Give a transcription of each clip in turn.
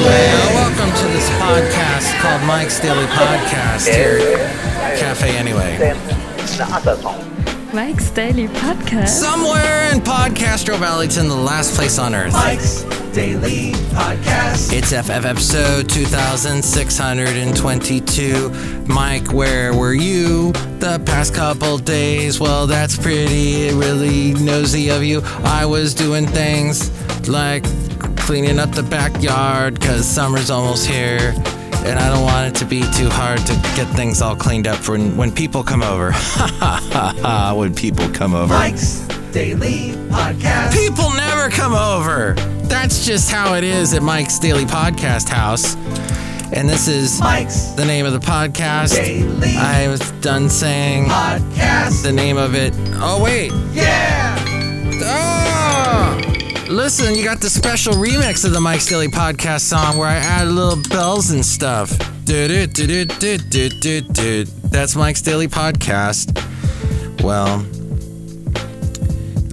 Well, welcome to this podcast called Mike's Daily Podcast here at Cafe Anyway. Mike's Daily Podcast. Somewhere in Podcastro Valleyton, the last place on earth. Mike's Daily Podcast. It's FF episode 2622. Mike, where were you the past couple days? Well, that's pretty really nosy of you. I was doing things like cleaning up the backyard because summer's almost here. And I don't want it to be too hard to get things all cleaned up for when, when people come over. Ha ha ha when people come over. Mike's Daily Podcast. People never come over. That's just how it is at Mike's Daily Podcast House. And this is Mike's the name of the podcast. Daily I was done saying Podcast. the name of it. Oh, wait. Yeah. Oh! Listen, you got the special remix of the Mike's Daily Podcast song where I add little bells and stuff. That's Mike's Daily Podcast. Well,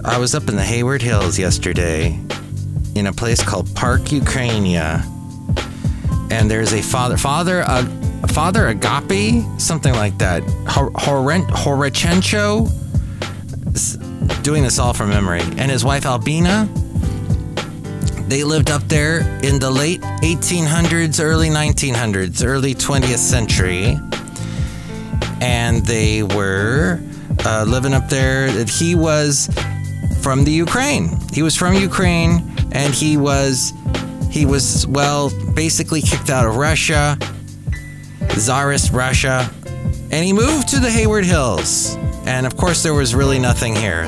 I was up in the Hayward Hills yesterday in a place called Park, Ukrainia. And there's a father, father, uh, Father Agape, something like that. Hor- Horent- Horichencho, doing this all from memory, and his wife Albina. They lived up there in the late 1800s, early 1900s, early 20th century. And they were uh, living up there. He was from the Ukraine. He was from Ukraine, and he was he was well basically kicked out of Russia, Tsarist Russia, and he moved to the Hayward Hills. And of course, there was really nothing here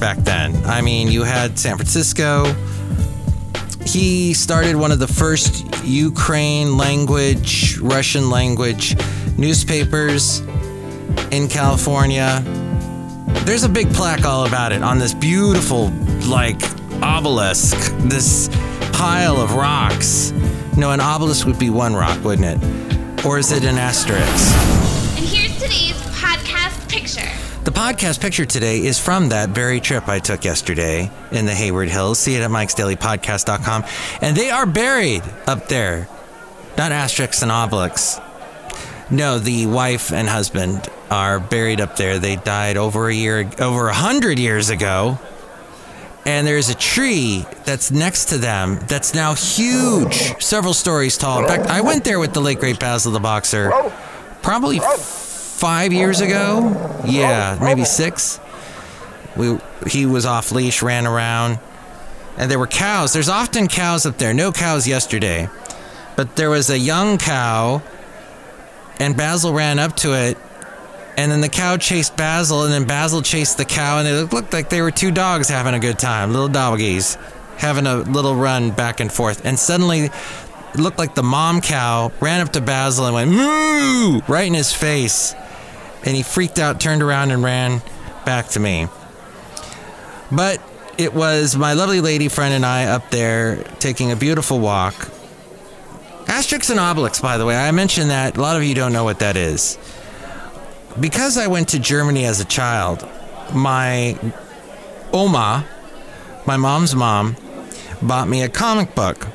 back then. I mean, you had San Francisco. He started one of the first Ukraine language, Russian language newspapers in California. There's a big plaque all about it on this beautiful, like, obelisk, this pile of rocks. No, an obelisk would be one rock, wouldn't it? Or is it an asterisk? And here's today's podcast picture today is from that very trip I took yesterday in the Hayward Hills. See it at mikesdailypodcast.com. And they are buried up there. Not asterisks and obelisks. No, the wife and husband are buried up there. They died over a year, over a hundred years ago. And there's a tree that's next to them that's now huge, several stories tall. In fact, I went there with the late great Basil the Boxer probably five years ago. Yeah, maybe six. We he was off leash, ran around, and there were cows. There's often cows up there. No cows yesterday, but there was a young cow, and Basil ran up to it, and then the cow chased Basil, and then Basil chased the cow, and it looked like they were two dogs having a good time, little doggies, having a little run back and forth, and suddenly. It looked like the mom cow ran up to Basil and went moo right in his face. And he freaked out, turned around, and ran back to me. But it was my lovely lady friend and I up there taking a beautiful walk. Asterix and Obelix, by the way, I mentioned that. A lot of you don't know what that is. Because I went to Germany as a child, my Oma, my mom's mom, bought me a comic book.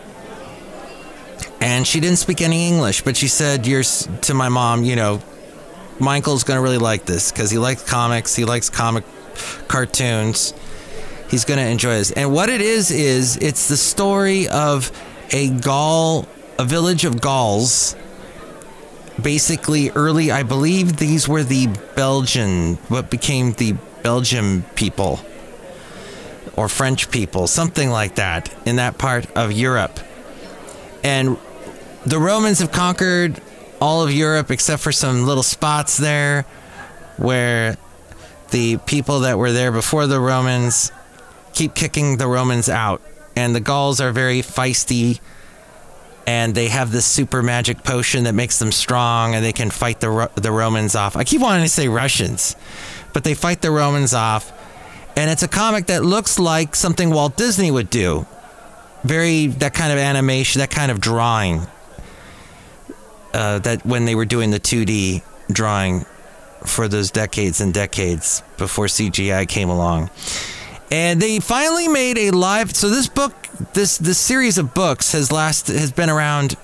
And she didn't speak any English, but she said, "You're to my mom, you know, Michael's gonna really like this because he likes comics, he likes comic cartoons. He's gonna enjoy this." And what it is is it's the story of a Gaul, a village of Gauls. Basically, early, I believe these were the Belgian, what became the Belgian people or French people, something like that, in that part of Europe. And the Romans have conquered all of Europe except for some little spots there where the people that were there before the Romans keep kicking the Romans out. And the Gauls are very feisty and they have this super magic potion that makes them strong and they can fight the, the Romans off. I keep wanting to say Russians, but they fight the Romans off. And it's a comic that looks like something Walt Disney would do. Very, that kind of animation, that kind of drawing. Uh, that when they were doing the 2D drawing for those decades and decades before CGI came along. And they finally made a live. So this book this this series of books has last has been around.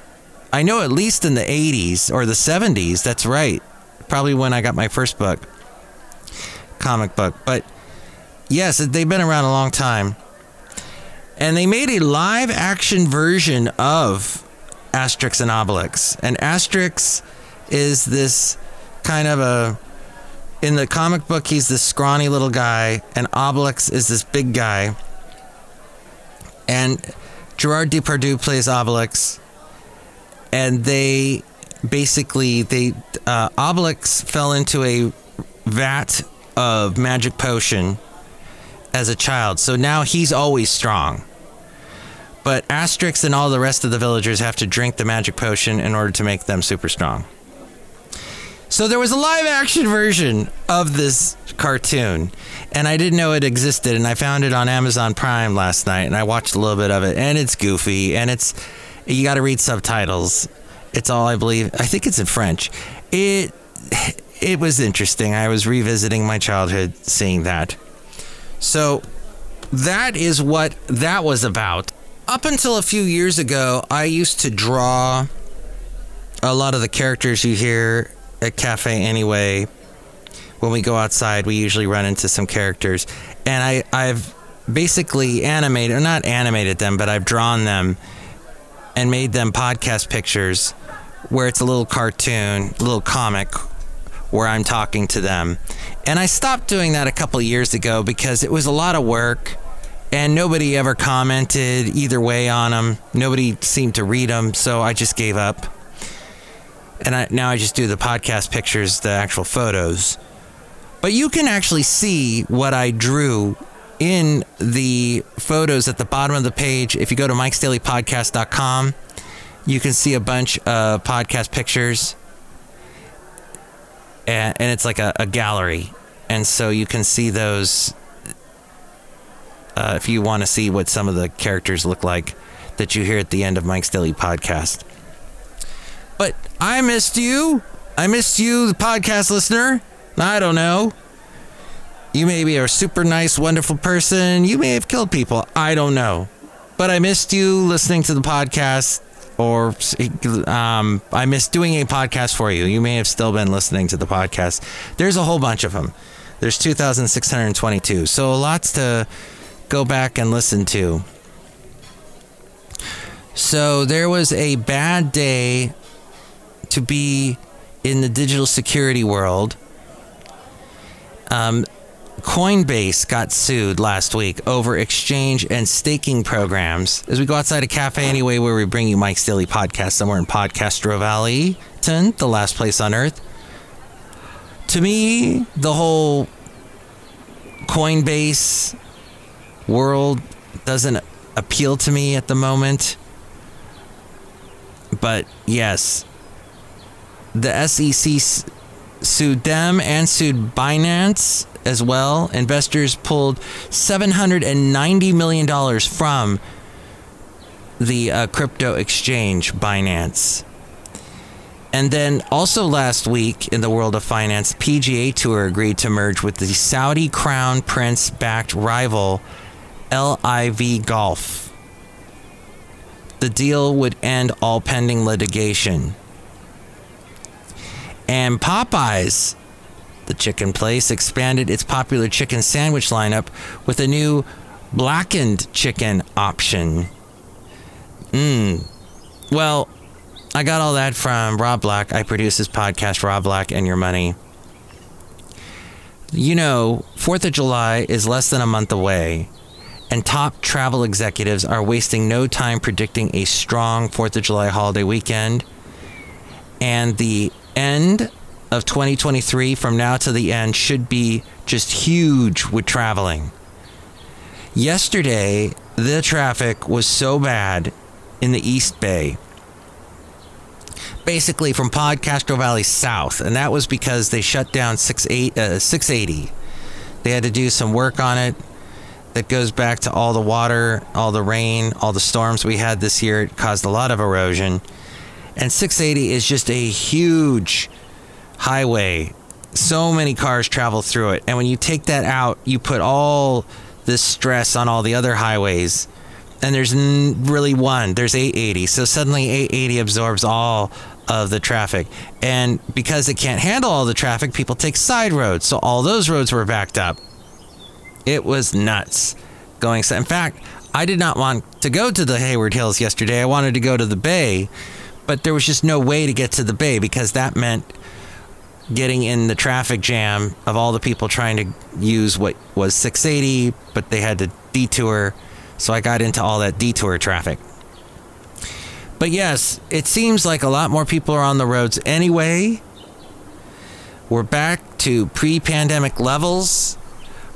I know at least in the 80s or the 70s. That's right. Probably when I got my first book, comic book. But yes, they've been around a long time. And they made a live action version of Asterix and Obelix. And Asterix is this kind of a in the comic book he's this scrawny little guy and Obelix is this big guy. And Gerard Depardieu plays Obelix and they basically they uh, Obelix fell into a vat of magic potion as a child. So now he's always strong. But Asterix and all the rest of the villagers have to drink the magic potion in order to make them super strong. So there was a live action version of this cartoon, and I didn't know it existed, and I found it on Amazon Prime last night, and I watched a little bit of it, and it's goofy, and it's you got to read subtitles. It's all I believe. I think it's in French. It it was interesting. I was revisiting my childhood seeing that. So that is what that was about. Up until a few years ago, I used to draw a lot of the characters you hear at Cafe Anyway. When we go outside, we usually run into some characters. And I, I've basically animated, or not animated them, but I've drawn them and made them podcast pictures where it's a little cartoon, a little comic where I'm talking to them. And I stopped doing that a couple years ago because it was a lot of work and nobody ever commented either way on them. Nobody seemed to read them, so I just gave up. And I, now I just do the podcast pictures, the actual photos. But you can actually see what I drew in the photos at the bottom of the page. If you go to mikesdailypodcast.com, you can see a bunch of podcast pictures. And, and it's like a, a gallery. And so you can see those uh, if you want to see what some of the characters look like that you hear at the end of Mike's Daily Podcast. But I missed you. I missed you, the podcast listener. I don't know. You may be a super nice, wonderful person. You may have killed people. I don't know. But I missed you listening to the podcast, or um, I missed doing a podcast for you. You may have still been listening to the podcast. There's a whole bunch of them. There's 2,622. So lots to go back and listen to. So there was a bad day to be in the digital security world. Um, Coinbase got sued last week over exchange and staking programs. As we go outside a cafe anyway, where we bring you Mike's Daily Podcast somewhere in Podcastro Valley, the last place on earth. To me, the whole Coinbase world doesn't appeal to me at the moment. But yes, the SEC sued them and sued Binance as well. Investors pulled $790 million from the uh, crypto exchange Binance. And then also last week in the world of finance, PGA Tour agreed to merge with the Saudi Crown Prince backed rival LIV Golf. The deal would end all pending litigation. And Popeyes, the chicken place, expanded its popular chicken sandwich lineup with a new blackened chicken option. Mmm. Well, I got all that from Rob Black. I produce this podcast, Rob Black and Your Money. You know, 4th of July is less than a month away, and top travel executives are wasting no time predicting a strong 4th of July holiday weekend. And the end of 2023 from now to the end should be just huge with traveling. Yesterday, the traffic was so bad in the East Bay. Basically, from Podcastro Valley south, and that was because they shut down 68, uh, 680. They had to do some work on it that goes back to all the water, all the rain, all the storms we had this year. It caused a lot of erosion. And 680 is just a huge highway. So many cars travel through it. And when you take that out, you put all this stress on all the other highways. and there's n- really one. There's 880. So suddenly 880 absorbs all of the traffic. And because it can't handle all the traffic, people take side roads. So all those roads were backed up. It was nuts going. In fact, I did not want to go to the Hayward Hills yesterday. I wanted to go to the bay, but there was just no way to get to the bay because that meant getting in the traffic jam of all the people trying to use what was 680, but they had to detour. So I got into all that detour traffic. But yes, it seems like a lot more people are on the roads anyway. We're back to pre pandemic levels.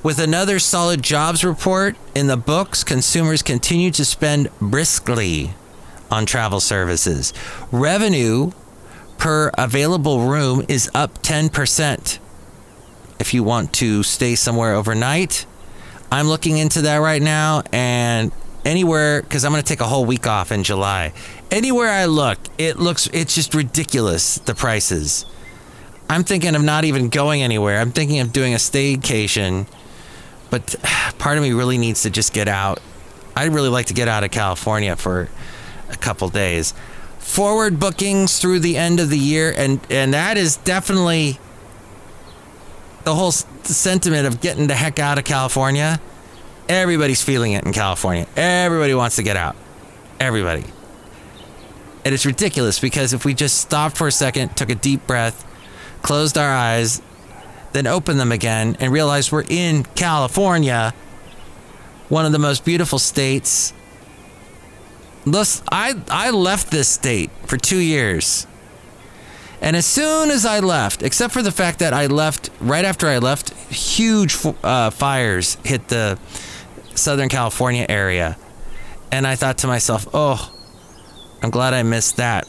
With another solid jobs report in the books, consumers continue to spend briskly on travel services. Revenue per available room is up 10%. If you want to stay somewhere overnight, I'm looking into that right now and anywhere cuz I'm going to take a whole week off in July. Anywhere I look, it looks it's just ridiculous the prices. I'm thinking of not even going anywhere. I'm thinking of doing a staycation. But part of me really needs to just get out. I'd really like to get out of California for a couple days forward bookings through the end of the year, and and that is definitely the whole sentiment of getting the heck out of California. Everybody's feeling it in California. Everybody wants to get out. Everybody. And it's ridiculous because if we just stopped for a second, took a deep breath, closed our eyes, then open them again, and realize we're in California, one of the most beautiful states Listen, I I left this state for two years, and as soon as I left, except for the fact that I left right after I left, huge uh, fires hit the Southern California area, and I thought to myself, "Oh, I'm glad I missed that."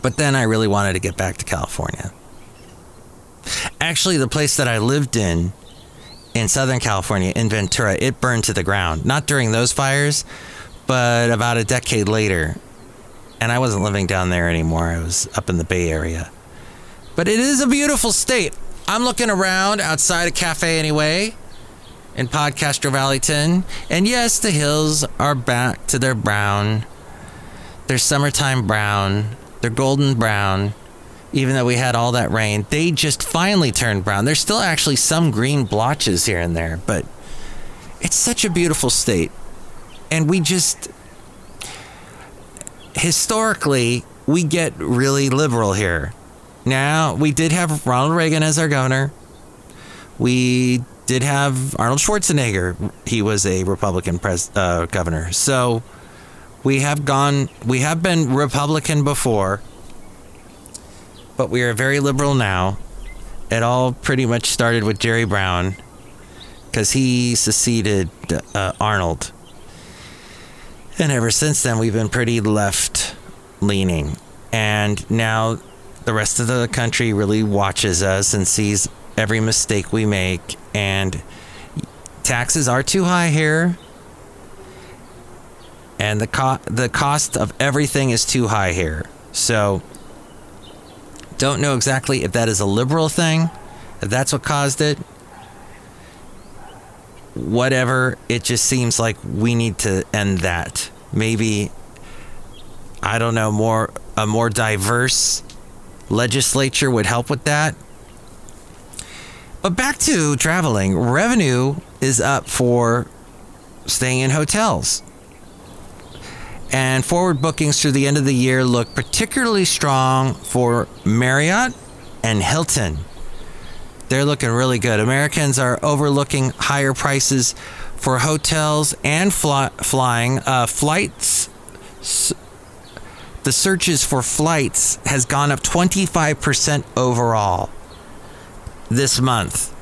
But then I really wanted to get back to California. Actually, the place that I lived in in Southern California, in Ventura, it burned to the ground. Not during those fires, but about a decade later, and I wasn't living down there anymore. I was up in the Bay Area. But it is a beautiful state. I'm looking around outside a cafe anyway in Podcastro Valleyton. And yes, the hills are back to their brown. They're summertime brown. They're golden brown. Even though we had all that rain, they just finally turned brown. There's still actually some green blotches here and there, but it's such a beautiful state and we just historically we get really liberal here. Now we did have Ronald Reagan as our governor. We did have Arnold Schwarzenegger. He was a Republican pres- uh, governor. So we have gone. We have been Republican before, but we are very liberal now. It all pretty much started with Jerry Brown because he succeeded uh, Arnold and ever since then, we've been pretty left leaning. And now the rest of the country really watches us and sees every mistake we make. And taxes are too high here. And the, co- the cost of everything is too high here. So, don't know exactly if that is a liberal thing, if that's what caused it whatever, it just seems like we need to end that. Maybe I don't know, more a more diverse legislature would help with that. But back to traveling, revenue is up for staying in hotels. And forward bookings through the end of the year look particularly strong for Marriott and Hilton. They're looking really good. Americans are overlooking higher prices for hotels and fly, flying. Uh, flights, the searches for flights has gone up 25% overall this month.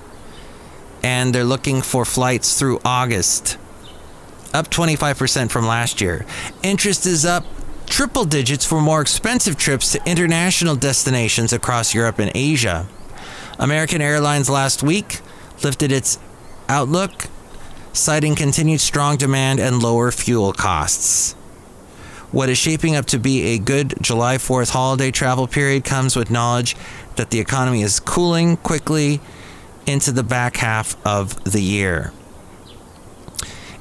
And they're looking for flights through August, up 25% from last year. Interest is up triple digits for more expensive trips to international destinations across Europe and Asia. American Airlines last week lifted its outlook, citing continued strong demand and lower fuel costs. What is shaping up to be a good July 4th holiday travel period comes with knowledge that the economy is cooling quickly into the back half of the year.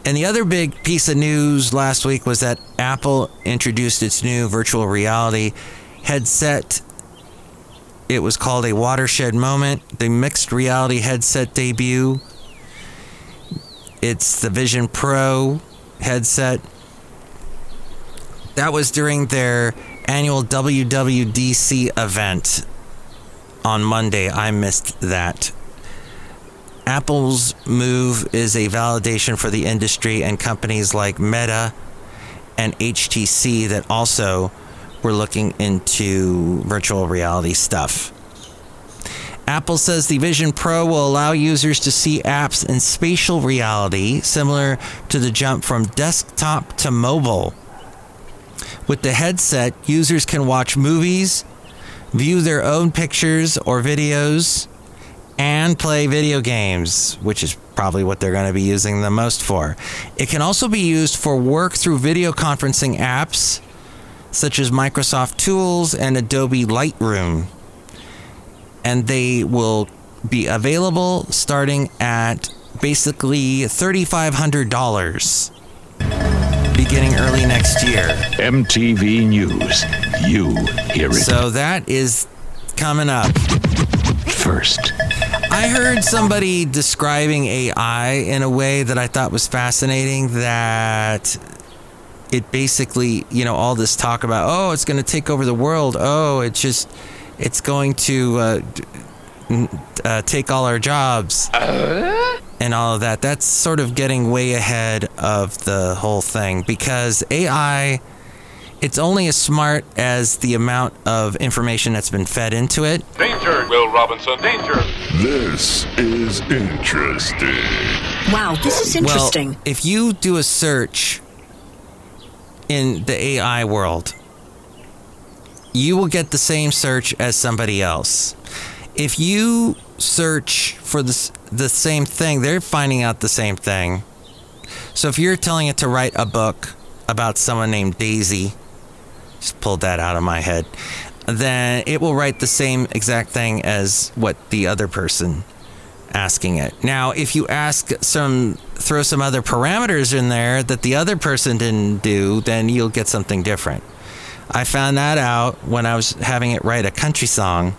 And the other big piece of news last week was that Apple introduced its new virtual reality headset. It was called a watershed moment, the mixed reality headset debut. It's the Vision Pro headset. That was during their annual WWDC event on Monday. I missed that. Apple's move is a validation for the industry and companies like Meta and HTC that also were looking into virtual reality stuff. Apple says the Vision Pro will allow users to see apps in spatial reality, similar to the jump from desktop to mobile. With the headset, users can watch movies, view their own pictures or videos, and play video games, which is probably what they're going to be using the most for. It can also be used for work through video conferencing apps such as Microsoft Tools and Adobe Lightroom. And they will be available starting at basically $3,500 beginning early next year. MTV News. You hear it So that is coming up. first. I heard somebody describing AI in a way that I thought was fascinating that it basically, you know, all this talk about, oh, it's going to take over the world. Oh, it's just, it's going to uh, uh, take all our jobs and all of that. That's sort of getting way ahead of the whole thing because AI, it's only as smart as the amount of information that's been fed into it. Danger, Will Robinson, danger. This is interesting. Wow, this is interesting. Well, if you do a search in the AI world, you will get the same search as somebody else. If you search for the, the same thing, they're finding out the same thing. So if you're telling it to write a book about someone named Daisy, just pulled that out of my head, then it will write the same exact thing as what the other person asking it. Now, if you ask some, throw some other parameters in there that the other person didn't do, then you'll get something different. I found that out when I was having it write a country song,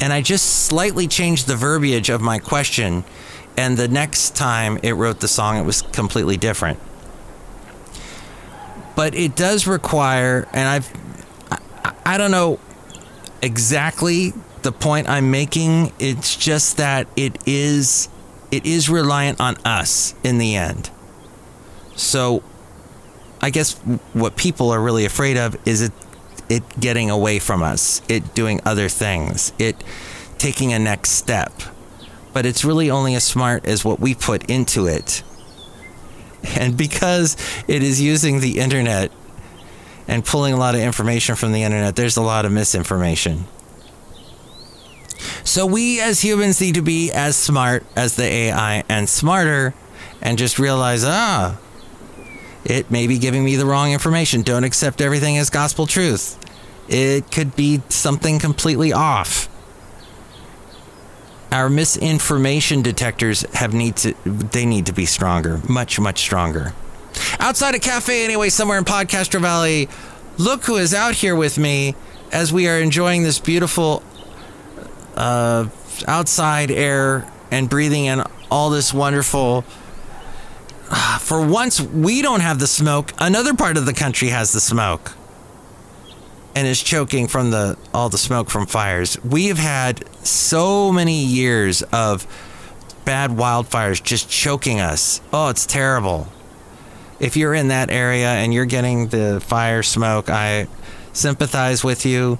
and I just slightly changed the verbiage of my question, and the next time it wrote the song, it was completely different. But it does require, and I've, I, don't know exactly the point I'm making. It's just that it is it is reliant on us in the end. So I guess what people are really afraid of is it it getting away from us, it doing other things, it taking a next step. But it's really only as smart as what we put into it. And because it is using the internet and pulling a lot of information from the internet, there's a lot of misinformation. So we as humans need to be as smart as the AI and smarter and just realize, ah, it may be giving me the wrong information. Don't accept everything as gospel truth. It could be something completely off. Our misinformation detectors have need to they need to be stronger, much much stronger. Outside a cafe anyway, somewhere in Podcaster Valley, look who is out here with me as we are enjoying this beautiful uh, outside air and breathing in all this wonderful. For once, we don't have the smoke. Another part of the country has the smoke, and is choking from the all the smoke from fires. We have had so many years of bad wildfires just choking us. Oh, it's terrible. If you're in that area and you're getting the fire smoke, I sympathize with you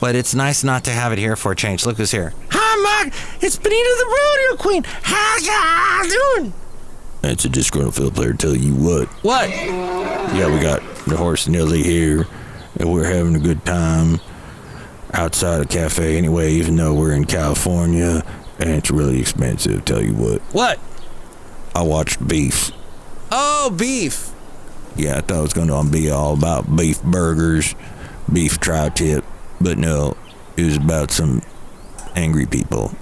but it's nice not to have it here for a change. Look who's here. Hi, Mark. It's Benita the Rodeo Queen. How ya doing? That's a disgruntled fiddle player tell you what. What? Yeah, we got the horse Nelly here, and we're having a good time outside a cafe anyway, even though we're in California and it's really expensive. Tell you what, What? I watched Beef. Oh, beef. Yeah, I thought it was going to be all about beef burgers, beef tri tip, but no, it was about some angry people.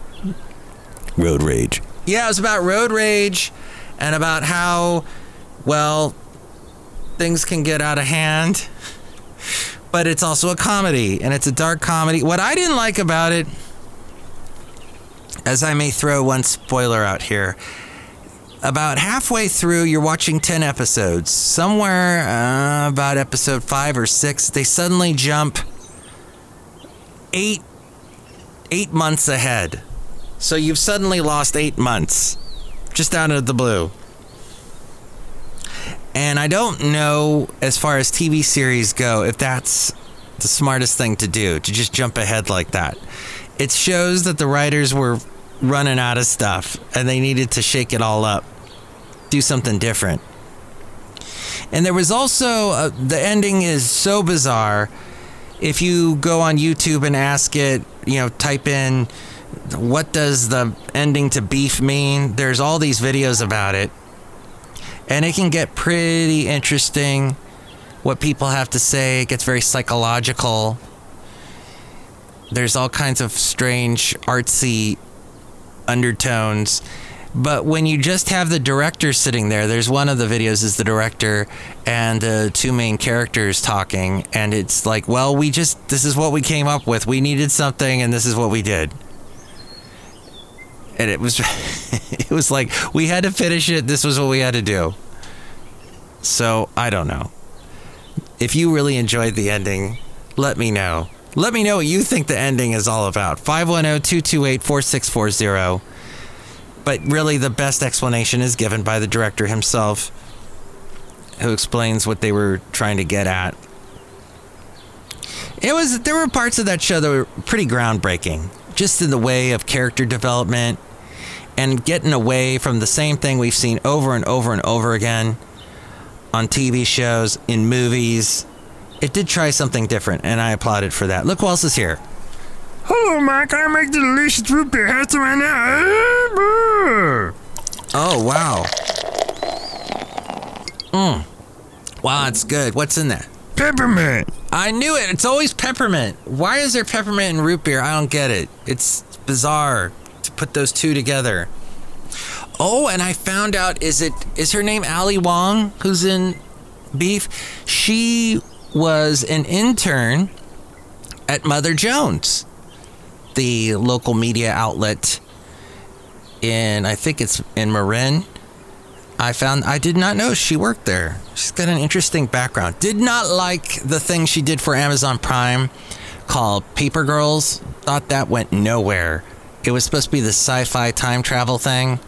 Road rage. Yeah, it was about road rage and about how well, things can get out of hand. But it's also a comedy, and it's a dark comedy. What I didn't like about it, as I may throw one spoiler out here, about halfway through, you're watching 10 episodes. Somewhere uh, about episode five or six, they suddenly jump eight eight months ahead. So you've suddenly lost eight months just out of the blue. And I don't know, as far as TV series go, if that's the smartest thing to do, to just jump ahead like that. It shows that the writers were running out of stuff and they needed to shake it all up, do something different. And there was also, uh, the ending is so bizarre. If you go on YouTube and ask it, you know, type in, what does the ending to beef mean? There's all these videos about it and it can get pretty interesting what people have to say. It gets very psychological. There's all kinds of strange, artsy undertones. But when you just have the director sitting there, there's one of the videos is the director and the two main characters talking, and it's like, well, we just this is what we came up with. We needed something, and this is what we did and it was it was like we had to finish it. This was what we had to do. So i don't know. If you really enjoyed the ending let me know. Let me know what you think the ending is all about. 510-228-4640 but really the best explanation is given by the director himself who explains what they were trying to get at. It was there were parts of that show that were pretty groundbreaking. Just in the way of character development and getting away from the same thing we've seen over and over and over again on TV shows, in movies. It did try something different, and I applauded for that. Look who else is here. Hello, Mike. I make the delicious root beer hats right now. Oh, wow. Mmm. Wow, it's good. What's in that? Peppermint. I knew it. It's always peppermint. Why is there peppermint in root beer? I don't get it. It's bizarre put those two together. Oh, and I found out is it is her name Ali Wong who's in Beef? She was an intern at Mother Jones, the local media outlet in I think it's in Marin. I found I did not know she worked there. She's got an interesting background. Did not like the thing she did for Amazon Prime called Paper Girls. Thought that went nowhere. It was supposed to be the sci-fi time travel thing.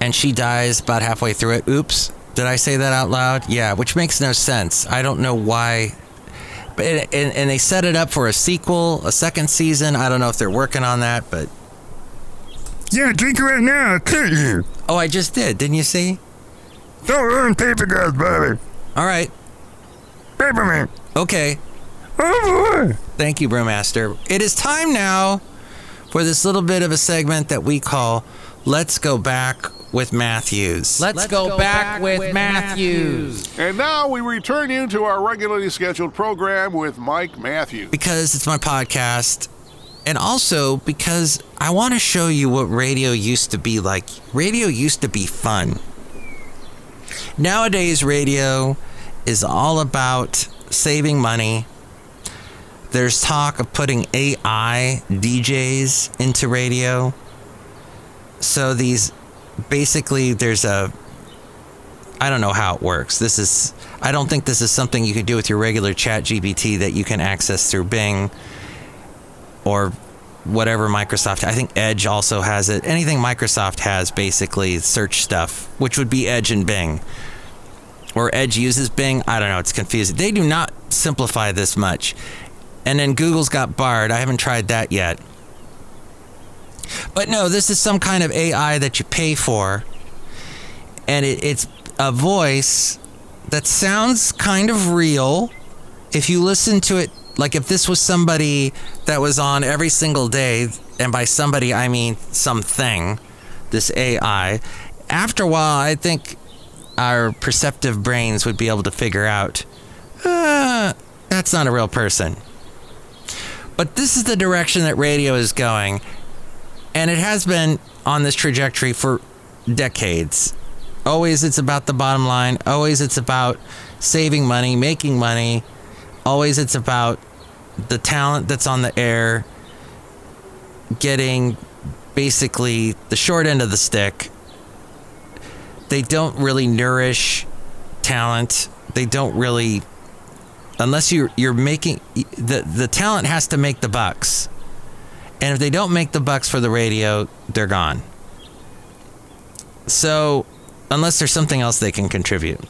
And she dies about halfway through it. Oops. Did I say that out loud? Yeah, which makes no sense. I don't know why. But it, and, and they set it up for a sequel, a second season. I don't know if they're working on that, but Yeah, drink it right now. Cut you. oh, I just did. Didn't you see? Don't ruin paper girls, Bobby. All right. Peppermint. Okay. Oh, boy. Thank you, Brewmaster. It is time now for this little bit of a segment that we call Let's Go Back with Matthews. Let's, go, back, with, Matthews. And now we return you to our regularly scheduled program with Mike Matthews. because it's my podcast and also because I want to show you what radio used to be like. Radio used to be fun. Nowadays, radio is all about saving money. There's talk of putting AI DJs into radio. So these basically there's a I don't know how it works. This is I don't think this is something you can do with your regular chat GPT that you can access through Bing or whatever Microsoft. I think Edge also has it. Anything Microsoft has basically search stuff, which would be Edge and Bing. Or Edge uses Bing. I don't know. It's confusing. They do not simplify this much. And then Google's got Bard. I haven't tried that yet. But no, this is some kind of AI that you pay for. And it, it's a voice that sounds kind of real. If you listen to it, like if this was somebody that was on every single day, and by somebody I mean something, this AI, after a while, I think our perceptive brains would be able to figure out uh, that's not a real person. But this is the direction that radio is going, and it has been on this trajectory for decades. Always it's about the bottom line. Always it's about saving money, making money. Always it's about the talent that's on the air getting basically the short end of the stick. They don't really nourish talent. They don't really unless you're you're making the the talent has to make the bucks. And if they don't make the bucks for the radio, they're gone. So, unless there's something else they can contribute.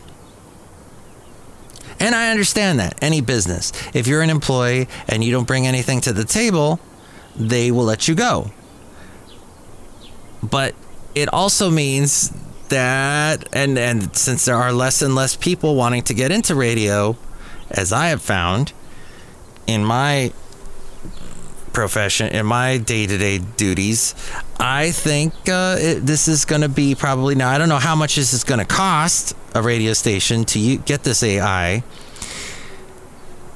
And I understand that. Any business, if you're an employee and you don't bring anything to the table, they will let you go. But it also means that and and since there are less and less people wanting to get into radio, as I have found in my profession, in my day to day duties, I think uh, it, this is going to be probably now. I don't know how much this is going to cost a radio station to u- get this AI.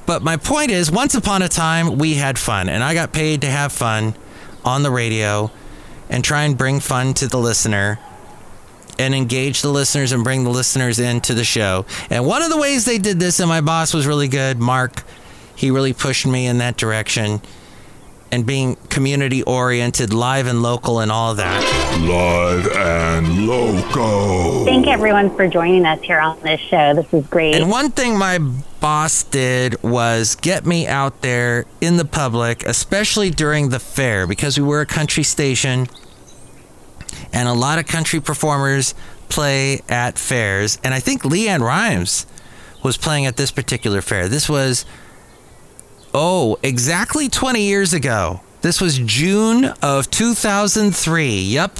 But my point is, once upon a time, we had fun, and I got paid to have fun on the radio and try and bring fun to the listener and engage the listeners and bring the listeners into the show. And one of the ways they did this, and my boss was really good, Mark, he really pushed me in that direction and being community oriented, live and local, and all of that. Live and local. Thank everyone for joining us here on this show. This is great. And one thing my boss did was get me out there in the public, especially during the fair, because we were a country station and a lot of country performers play at fairs. And I think LeAnn Rimes was playing at this particular fair. This was, oh, exactly 20 years ago. This was June of 2003. Yep.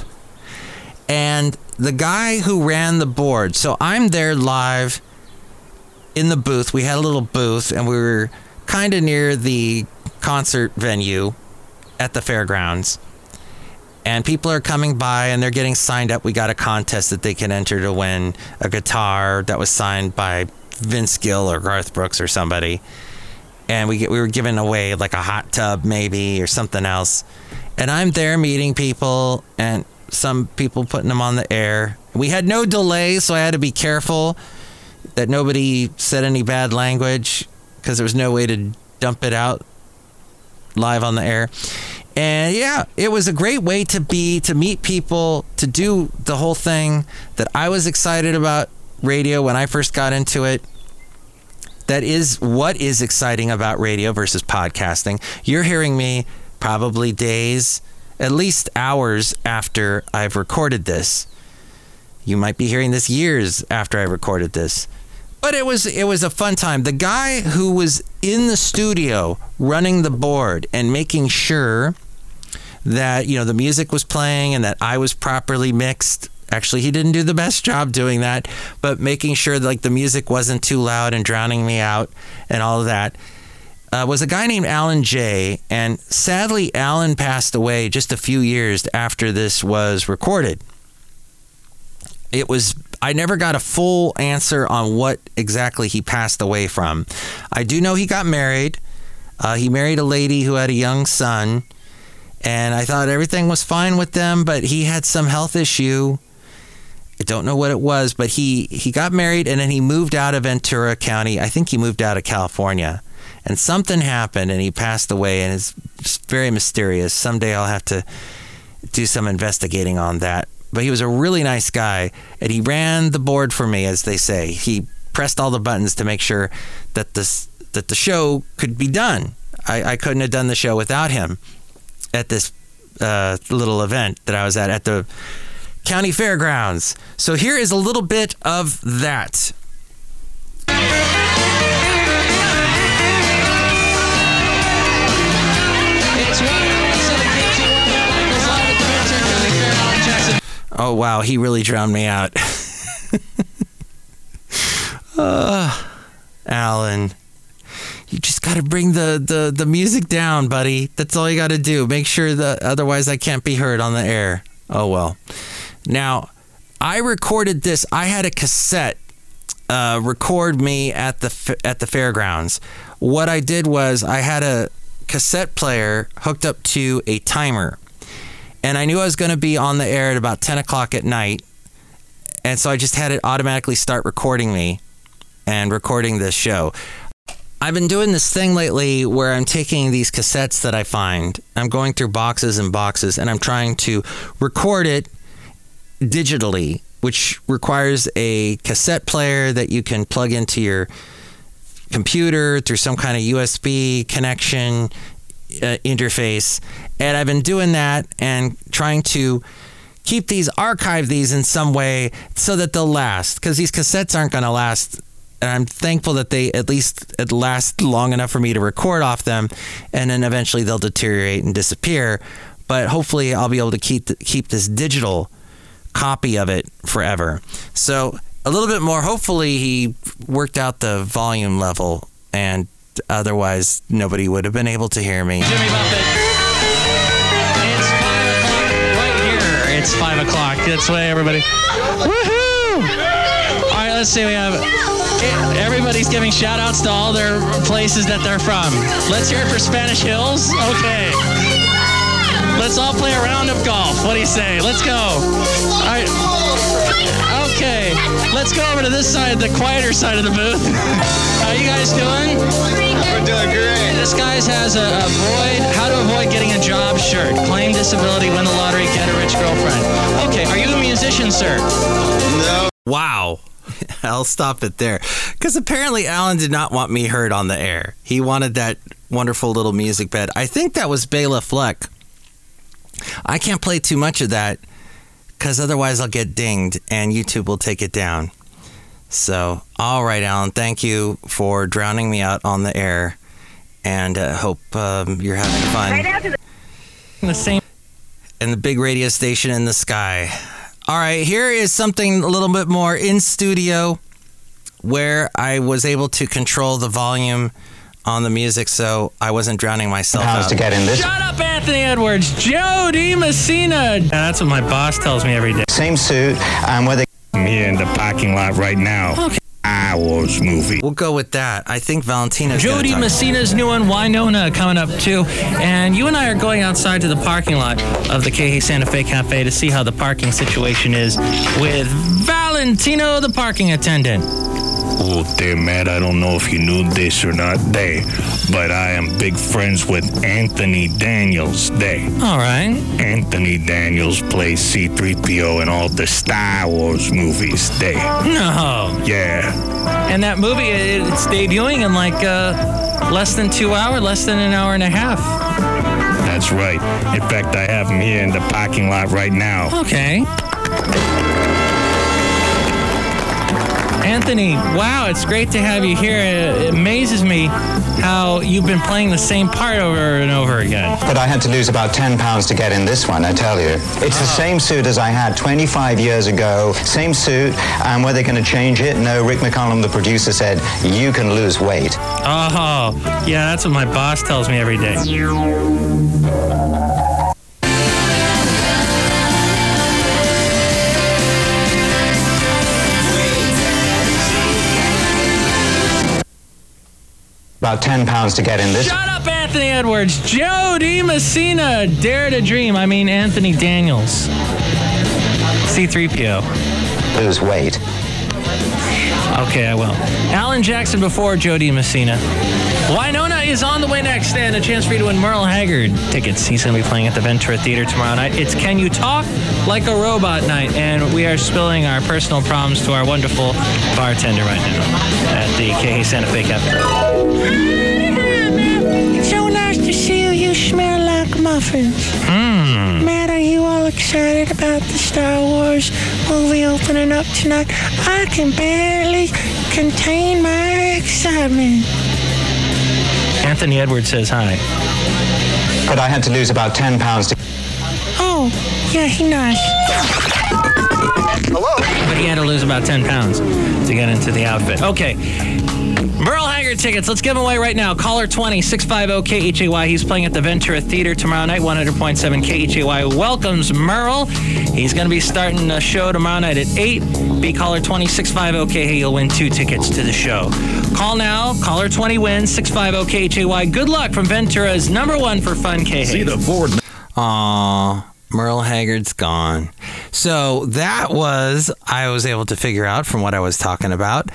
And the guy who ran the board, so I'm there live in the booth. We had a little booth and we were kind of near the concert venue at the fairgrounds and people are coming by and they're getting signed up. We got a contest that they can enter to win a guitar that was signed by Vince Gill or Garth Brooks or somebody. And we get, we were giving away like a hot tub maybe or something else. And I'm there meeting people and some people putting them on the air. We had no delay, so I had to be careful that nobody said any bad language because there was no way to dump it out live on the air. And yeah, it was a great way to be, to meet people, to do the whole thing that I was excited about radio when I first got into it. That is what is exciting about radio versus podcasting. You're hearing me probably days, at least hours after I've recorded this. You might be hearing this years after I recorded this. But it was it was a fun time. The guy who was in the studio running the board and making sure that you know the music was playing and that I was properly mixed. Actually, he didn't do the best job doing that, but making sure that, like the music wasn't too loud and drowning me out and all of that. Uh, was a guy named Alan Jay, and sadly, Alan passed away just a few years after this was recorded. It was I never got a full answer on what exactly he passed away from. I do know he got married. Uh, he married a lady who had a young son, and I thought everything was fine with them, but he had some health issue. I don't know what it was, but he he got married and then he moved out of Ventura County. I think he moved out of California. And something happened and he passed away and it's very mysterious. Someday I'll have to do some investigating on that but he was a really nice guy and he ran the board for me as they say. He pressed all the buttons to make sure that this that the show could be done. I, I couldn't have done the show without him at this uh, little event that i was at at the county fairgrounds. So here is a little bit of that Oh wow, he really drowned me out. uh, Alan, you just got to bring the, the the music down, buddy. That's all you got to do. Make sure that otherwise I can't be heard on the air. Oh well. Now, I recorded this. I had a cassette uh, record me at the at the fairgrounds. What I did was I had a cassette player hooked up to a timer and I knew I was going to be on the air at about 10 o'clock at night. And so I just had it automatically start recording me and recording this show. I've been doing this thing lately where I'm taking these cassettes that I find, I'm going through boxes and boxes, and I'm trying to record it digitally, which requires a cassette player that you can plug into your computer through some kind of USB connection uh, interface. And I've been doing that and trying to keep these, archive these in some way so that they'll last, because these cassettes aren't going to last and I'm thankful that they at least at last long enough for me to record off them, and then eventually they'll deteriorate and disappear. But hopefully, I'll be able to keep the, keep this digital copy of it forever. So a little bit more. Hopefully, he worked out the volume level, and otherwise, nobody would have been able to hear me. Jimmy Buffett. It's five o'clock right here. It's five o'clock. That's way, everybody. Woohoo! All right, let's see. We have everybody's giving shout outs to all their places that they're from. Let's hear it for Spanish Hills. Okay. Let's all play a round of golf. What do you say? Let's go. All right. Okay. Let's go over to this side, the quieter side of the booth. How you guys doing? We're doing great. This guy's has a avoid how to avoid getting a job shirt. Claim disability, win the lottery, get a rich girlfriend. Okay, are you a musician, sir? No. Wow. I'll stop it there. Because apparently Alan did not want me heard on the air. He wanted that wonderful little music bed. I think that was Bela Fleck. I can't play too much of that because otherwise I'll get dinged and YouTube will take it down. So, all right, Alan, thank you for drowning me out on the air and uh, hope um, you're having fun. Right after the- The same. And the big radio station in the sky. All right, here is something a little bit more in studio where I was able to control the volume on the music so I wasn't drowning myself Pounds out. to get in this. Shut up, Anthony Edwards. Jo Dee Messina. That's what my boss tells me every day. Same suit, and where they. I'm with here in the parking lot right now. Okay. Star Wars movie. We'll go with that. I think Valentina's gonna Jo Dee talk- Messina's new one, Wynonna, coming up too. And you and I are going outside to the parking lot of the KH Santa Fe Cafe to see how the parking situation is with Valentino, the parking attendant. Oh, there, Matt. I don't know if you knew this or not, there, but I am big friends with Anthony Daniels, there. All right. Anthony Daniels plays C-3PO in all the Star Wars movies, there. No. Yeah. And that movie, it's debuting in like uh, less than two hours, less than an hour and a half. That's right. In fact, I have him here in the parking lot right now. Okay. Anthony, wow, it's great to have you here. It amazes me how you've been playing the same part over and over again. But I had to lose about 10 pounds to get in this one, I tell you. It's the oh. same suit as I had 25 years ago. Same suit, and were they going to change it? No, Rick McCallum, the producer, said, you can lose weight. Oh, yeah, that's what my boss tells me every day. About 10 pounds to get in this. Shut up, Anthony Edwards. Jo Dee Messina, Dare to Dream. I mean, Anthony Daniels. C3PO. Lose weight. Okay, I will. Alan Jackson before Jo Dee. Messina. Wynonna is on the way next, and a chance for you to win Merle Haggard tickets. He's going to be playing at the Ventura Theater tomorrow night. It's Can You Talk Like a Robot night, and we are spilling our personal problems to our wonderful bartender right now at the KH Santa Fe Cafe. It's so nice to see you. You smell like muffins. Mmm. Matt, are you all excited about the Star Wars movie opening up tonight? I can barely contain my excitement. Anthony Edwards says hi. But I had to lose about 10 pounds to. Oh, yeah, he nice. But he had to lose about 10 pounds to get into the outfit. Okay. Merle Haggard tickets. Let's give them away right now. Caller 20 650 KHAY. He's playing at the Ventura Theater tomorrow night. 100.7 KHAY welcomes Merle. He's going to be starting a show tomorrow night at 8. Be caller 20 650 KHAY. You'll win two tickets to the show. Call now. Caller 20 wins 650 KHAY. Good luck from Ventura's number one for fun KH. See the board. Aww. Merle Haggard's gone. So that was, I was able to figure out from what I was talking about.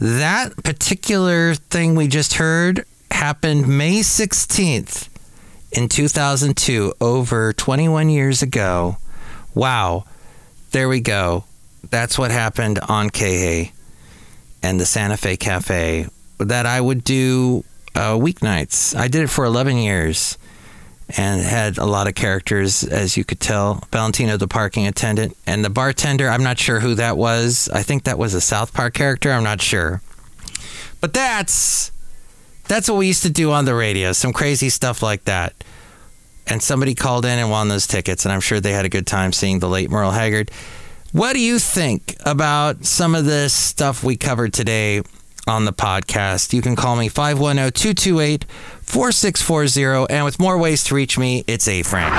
That particular thing we just heard happened May 16th in 2002, over 21 years ago. Wow. There we go. That's what happened on KA and the Santa Fe Cafe that I would do uh, weeknights. I did it for 11 years and had a lot of characters, as you could tell. Valentino, the parking attendant, and the bartender. I'm not sure who that was. I think that was a South Park character. I'm not sure. But that's that's what we used to do on the radio. Some crazy stuff like that. And somebody called in and won those tickets, and I'm sure they had a good time seeing the late Merle Haggard. What do you think about some of this stuff we covered today on the podcast? You can call me 510 228 4640. And with more ways to reach me, it's A Frank.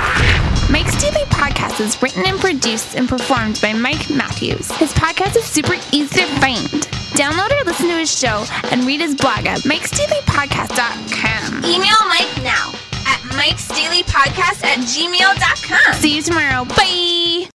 Mike's Daily Podcast is written and produced and performed by Mike Matthews. His podcast is super easy to find. Download or listen to his show and read his blog at mikesdailypodcast.com. Email Mike now at mikesdailypodcast at gmail.com. See you tomorrow. Bye.